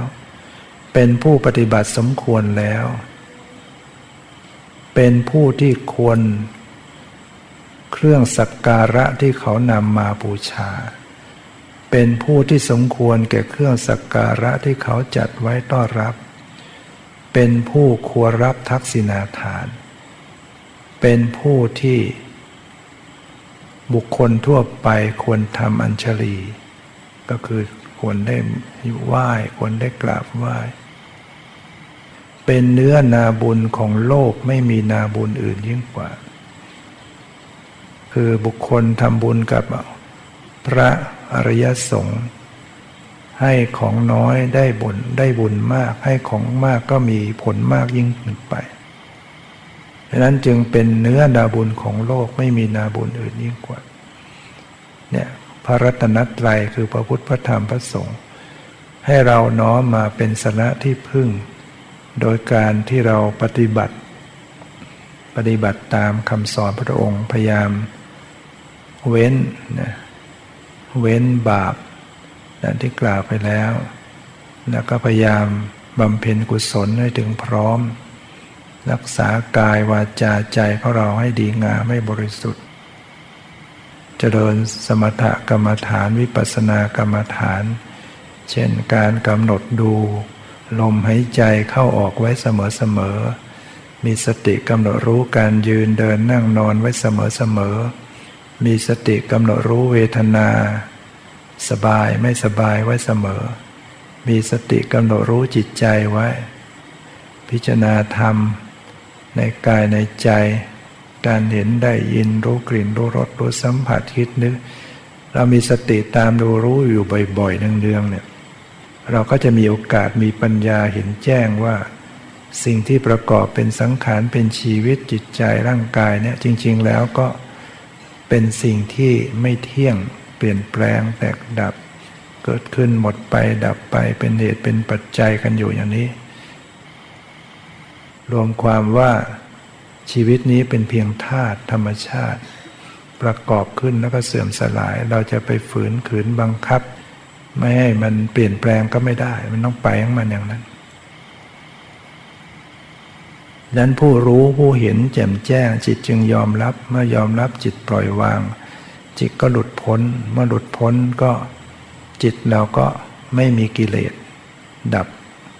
เป็นผู้ปฏิบัติสมควรแล้ว เป็นผู้ที่ควร เครื่องสักการะที่เขานำมาบูชา เป็นผู้ที่สมควรแก่เครื่องสักการะที่เขาจัดไว้ต้อนรับ เป็นผู้ควรรับทักษิณาทาน เป็นผู้ที่บุคคลทั่วไปควรทำอัญชลี ก็คือควรได้ไหว้ควรได้กราบไหว้ เป็นเนื้อนาบุญของโลกไม่มีนาบุญอื่นยิ่งกว่า คือบุคคลทำบุญกับพระ อริยสงฆ์ให้ของน้อยได้บุญได้บุญมาก ให้ของมากก็มีผลมากยิ่งขึ้นไปดังนั้นจึงเป็นเนื้อนาบุญของโลกไม่มีนาบุญอื่นยิ่งกว่าเนี่ยพระรัตนตรัยคือพระพุทธพระธรรมพระสงฆ์ให้เราน้อมมาเป็นสนะที่พึ่ง โดยการที่เราปฏิบัติ ปฏิบัติตามคำสอนพระองค์พยายามเว้นนะ เว้นบาปดังที่กล่าวไปแล้ว แล้วก็พยายามบำเพ็ญกุศลให้ถึงพร้อม รักษากายวาจาใจของเราให้ดีงามไม่บริสุทธิ์ เจริญสมถกรรมฐานวิปัสสนากรรมฐาน เช่นการกำหนดดู ลมหายใจเข้าออกไว้เสมอๆมีสติกำหนดรู้การยืนเดินนั่งนอนไว้เสมอๆ มีสติกำหนดรู้เวทนา สบายไม่สบายไว้เสมอ มีสติกำหนดรู้จิตใจไว้ พิจารณาธรรม ในกายในใจ การเห็นได้ยินรู้กลิ่นรู้รสรู้สัมผัสคิดนึกเรามีสติตามดูรู้อยู่บ่อยๆเนืองๆเนี่ยเราก็จะมีโอกาสมีปัญญาเห็นแจ้งว่า สิ่งที่ประกอบเป็นสังขารเป็นชีวิตจิตใจร่างกายเนี่ยจริง ๆ แล้วก็ เป็นสิ่งที่ไม่เที่ยงเปลี่ยนแปลงแตกดับ เกิดขึ้นหมดไปดับไปเป็นเหตุเป็นปัจจัยกันอยู่อย่างนี้ รวมความว่าชีวิตนี้เป็นเพียงธาตุธรรมชาติ ประกอบขึ้นแล้วก็เสื่อมสลาย เราจะไปฝืนขืนบังคับ ไม่ให้มันเปลี่ยนแปลงก็ไม่ได้ มันต้องไปของมันอย่างนั้น ดังนั้นผู้รู้ผู้เห็นแจ่มแจ้ง จิตจึงยอมรับเมื่อยอมรับจิตปล่อยวาง จิตก็หลุดพ้น เมื่อหลุดพ้นก็จิตเราก็ไม่มีกิเลส ดับ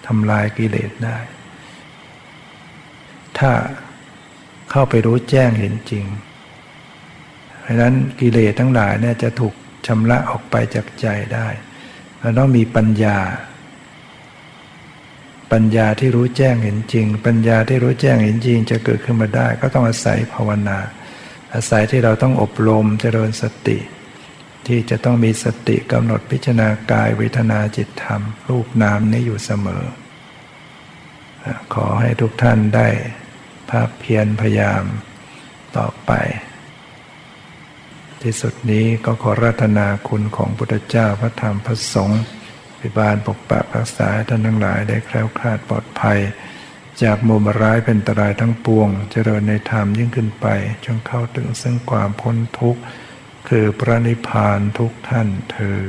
ทำลายกิเลสได้ ถ้าเข้าไปรู้แจ้งเห็นจริงเพราะนั้นกิเลสทั้งหลายเนี่ยจะถูกชำระออกไปจากใจได้เราต้องมีปัญญา ปัญญาที่รู้แจ้งเห็นจริง ปัญญาที่รู้แจ้งเห็นจริง จะเกิดขึ้นมาได้ ก็ต้องอาศัยภาวนา อาศัยที่เราต้องอบรมเจริญสติ ที่จะต้องมีสติกำหนดพิจารณากายเวทนาจิตธรรม รูปนามนี้อยู่เสมอ ขอให้ทุกท่านได้ภาพเพียรพยายามต่อไป ที่สุดนี้ก็ขอรัตนาคุณของพุทธเจ้าพระธรรมพระสงฆ์ พิบาลปกปักรักษาท่านทั้งหลายได้แคล้วคลาดปลอดภัย จากมุมร้ายเป็นตรายทั้งปวง เจริญในธรรมยิ่งขึ้นไปจนเข้าถึงซึ่งความพ้นทุกข์ คือพระนิพพานทุกท่านเธอ